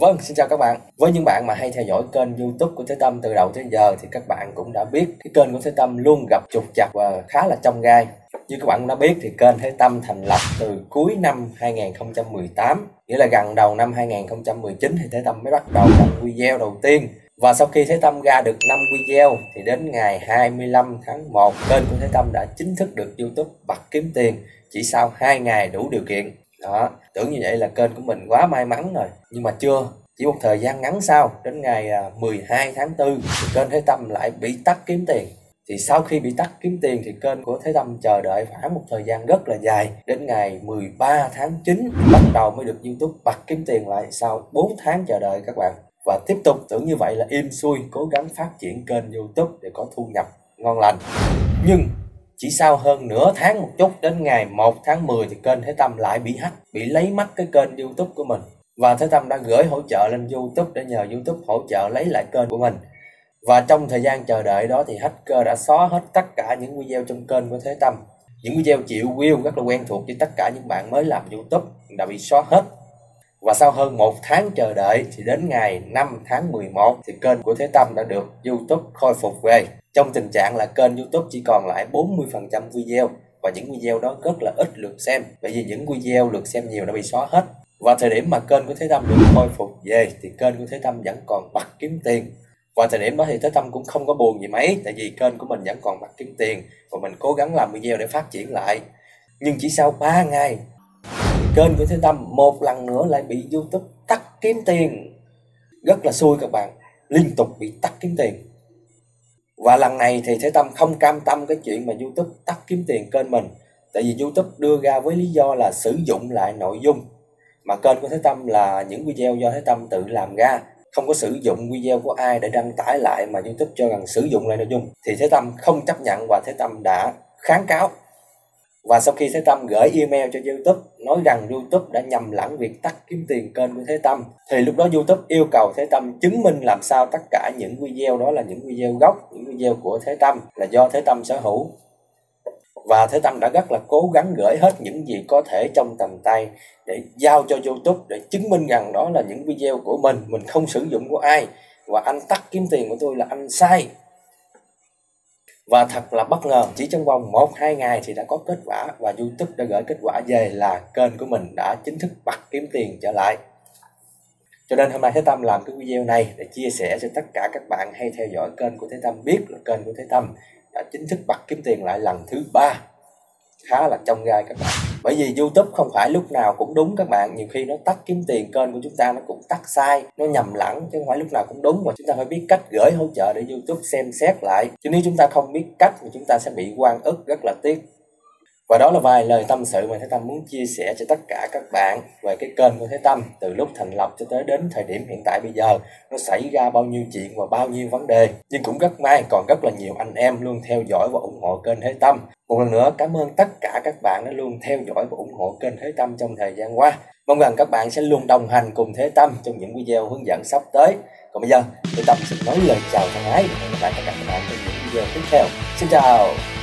Vâng, xin chào các bạn. Với những bạn mà hay theo dõi kênh YouTube của Thế Tâm từ đầu tới giờ thì các bạn cũng đã biết cái kênh của Thế Tâm luôn gặp trục trặc và khá là trong gai. Như các bạn cũng đã biết thì kênh Thế Tâm thành lập từ cuối năm 2018, nghĩa là gần đầu năm 2019 thì Thế Tâm mới bắt đầu đăng video đầu tiên. Và sau khi Thế Tâm ra được 5 video thì đến ngày 25 tháng 1 kênh của Thế Tâm đã chính thức được YouTube bật kiếm tiền chỉ sau 2 ngày đủ điều kiện đó, tưởng như vậy là kênh của mình quá may mắn rồi. Nhưng mà chưa, chỉ một thời gian ngắn sau, đến ngày à, 12 tháng 4 thì kênh Thế Tâm lại bị tắt kiếm tiền. Thì sau khi bị tắt kiếm tiền, thì kênh của Thế Tâm chờ đợi khoảng một thời gian rất là dài, đến ngày 13 tháng 9 bắt đầu mới được YouTube bật kiếm tiền lại sau 4 tháng chờ đợi các bạn. Và tiếp tục tưởng như vậy là im xuôi cố gắng phát triển kênh YouTube để có thu nhập ngon lành. Nhưng chỉ sau hơn nửa tháng một chút đến ngày 1 tháng 10 thì kênh Thế Tâm lại bị hack, bị lấy mất cái kênh YouTube của mình. Và Thế Tâm đã gửi hỗ trợ lên YouTube để nhờ YouTube hỗ trợ lấy lại kênh của mình. Và trong thời gian chờ đợi đó thì hacker đã xóa hết tất cả những video trong kênh của Thế Tâm. Những video triệu view rất là quen thuộc với tất cả những bạn mới làm YouTube đã bị xóa hết. Và sau hơn một tháng chờ đợi, thì đến ngày 5 tháng 11 thì kênh của Thế Tâm đã được YouTube khôi phục về. Trong tình trạng là kênh YouTube chỉ còn lại 40% video, và những video đó rất là ít lượt xem bởi vì những video lượt xem nhiều đã bị xóa hết. Và thời điểm mà kênh của Thế Tâm được khôi phục về, thì kênh của Thế Tâm vẫn còn bật kiếm tiền. Và thời điểm đó thì Thế Tâm cũng không có buồn gì mấy, tại vì kênh của mình vẫn còn bật kiếm tiền, và mình cố gắng làm video để phát triển lại. Nhưng chỉ sau 3 ngày kênh của Thế Tâm một lần nữa lại bị YouTube tắt kiếm tiền. Rất là xui các bạn, liên tục bị tắt kiếm tiền. Và lần này thì Thế Tâm không cam tâm cái chuyện mà YouTube tắt kiếm tiền kênh mình. Tại vì YouTube đưa ra với lý do là sử dụng lại nội dung. Mà kênh của Thế Tâm là những video do Thế Tâm tự làm ra. Không có sử dụng video của ai để đăng tải lại mà YouTube cho rằng sử dụng lại nội dung. Thì Thế Tâm không chấp nhận và Thế Tâm đã kháng cáo và sau khi Thế Tâm gửi email cho YouTube nói rằng YouTube đã nhầm lẫn việc tắt kiếm tiền kênh của Thế Tâm thì lúc đó YouTube yêu cầu Thế Tâm chứng minh làm sao tất cả những video đó là những video gốc, những video của Thế Tâm là do Thế Tâm sở hữu. Và Thế Tâm đã rất là cố gắng gửi hết những gì có thể trong tầm tay để giao cho YouTube để chứng minh rằng đó là những video của mình, mình không sử dụng của ai và anh tắt kiếm tiền của tôi là anh sai và thật là bất ngờ, chỉ trong vòng 1-2 ngày thì đã có kết quả và YouTube đã gửi kết quả về là kênh của mình đã chính thức bật kiếm tiền trở lại. Cho nên hôm nay Thế Tâm làm cái video này để chia sẻ cho tất cả các bạn hay theo dõi kênh của Thế Tâm biết là kênh của Thế Tâm đã chính thức bật kiếm tiền lại lần thứ ba khá là trong gai các bạn bởi vì youtube không phải lúc nào cũng đúng các bạn. Nhiều khi nó tắt kiếm tiền kênh của chúng ta, nó cũng tắt sai, nó nhầm lẫn, chứ không phải lúc nào cũng đúng. Mà chúng ta phải biết cách gửi hỗ trợ để youtube xem xét lại. Chứ nếu chúng ta không biết cách thì chúng ta sẽ bị quan ức, rất là tiếc và đó là vài lời tâm sự mà Thế Tâm muốn chia sẻ cho tất cả các bạn về cái kênh của Thế Tâm từ lúc thành lập cho tới đến thời điểm hiện tại bây giờ. Nó xảy ra bao nhiêu chuyện và bao nhiêu vấn đề. Nhưng cũng rất may còn rất là nhiều anh em luôn theo dõi và ủng hộ kênh Thế Tâm. Một lần nữa, cảm ơn tất cả các bạn đã luôn theo dõi và ủng hộ kênh Thế Tâm trong thời gian qua. Mong rằng các bạn sẽ luôn đồng hành cùng Thế Tâm trong những video hướng dẫn sắp tới. Còn bây giờ, Thế Tâm xin nói lời chào thân ái và hẹn gặp lại các bạn trong những video tiếp theo. Xin chào!